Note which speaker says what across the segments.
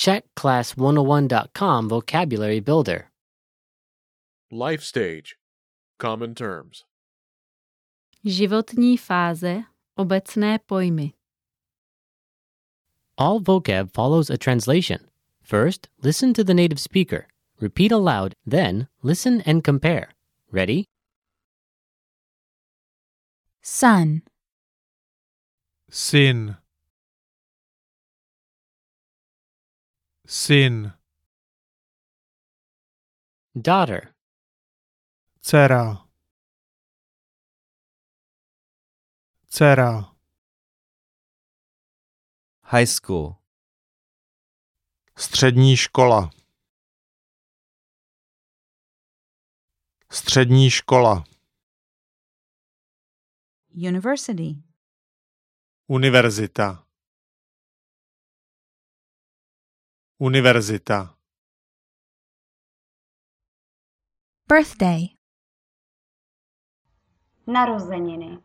Speaker 1: Check class101.com vocabulary builder.
Speaker 2: Life stage. Common terms.
Speaker 3: Životní fáze, obecné pojmy.
Speaker 1: All vocab follows a translation. First, listen to the native speaker. Repeat aloud, then, listen and compare. Ready?
Speaker 4: Son,
Speaker 5: syn syn.
Speaker 1: Daughter,
Speaker 5: dcera. Dcera.
Speaker 6: High school.
Speaker 5: střední škola. Střední škola.
Speaker 4: University,
Speaker 5: univerzita univerzita
Speaker 4: Birthday,
Speaker 7: Narozeniny.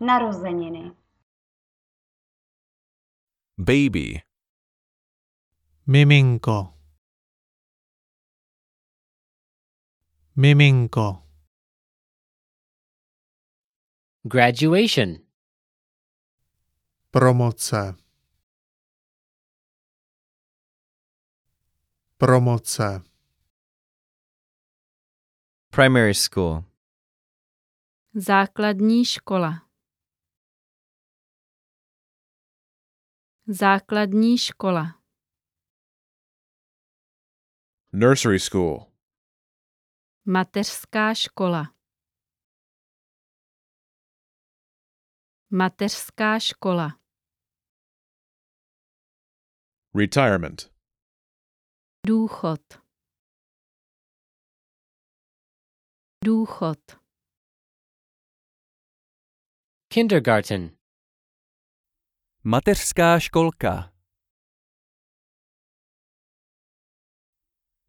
Speaker 7: Narozeniny.
Speaker 6: Baby.
Speaker 5: miminko miminko
Speaker 1: graduation,
Speaker 5: promoce promoce
Speaker 6: Primary school.
Speaker 3: Základní škola. Základní škola.
Speaker 2: Nursery school.
Speaker 3: Mateřská škola. Mateřská škola.
Speaker 2: Retirement.
Speaker 3: Důchod. Důchod.
Speaker 1: kindergarten,
Speaker 6: Mateřská školka.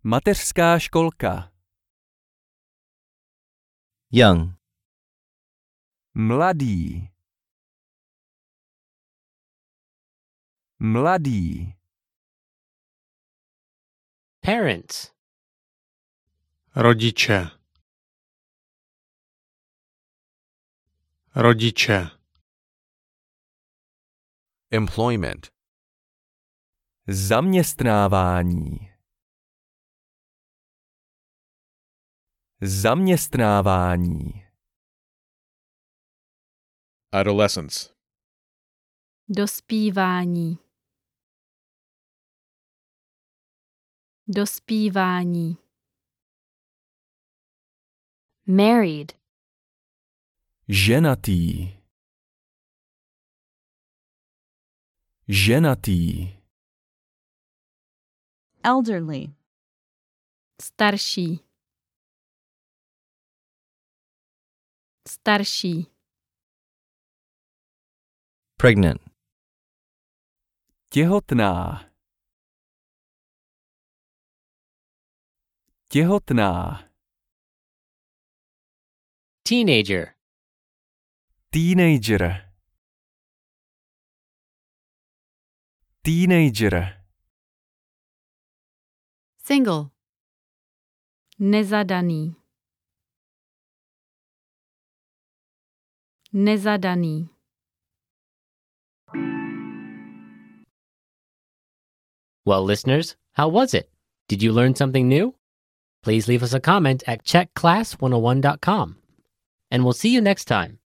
Speaker 6: Mateřská školka. Young. Mladý. Mladý.
Speaker 1: Parents,
Speaker 5: rodiče rodiče
Speaker 6: Employment. Zaměstnávání. Zaměstnávání.
Speaker 2: Adolescence.
Speaker 3: Dospívání. Dospívání.
Speaker 4: married,
Speaker 6: Ženatý. Ženatý.
Speaker 4: elderly,
Speaker 3: Starší. Starší.
Speaker 6: Pregnant. Těhotná. Těhotná.
Speaker 1: teenager,
Speaker 6: Teenager. Teenager.
Speaker 3: Single. Nezadaný. Nezadaný.
Speaker 1: Well, listeners, how was it? Did you learn something new? Please leave us a comment at CzechClass101.com. And we'll see you next time.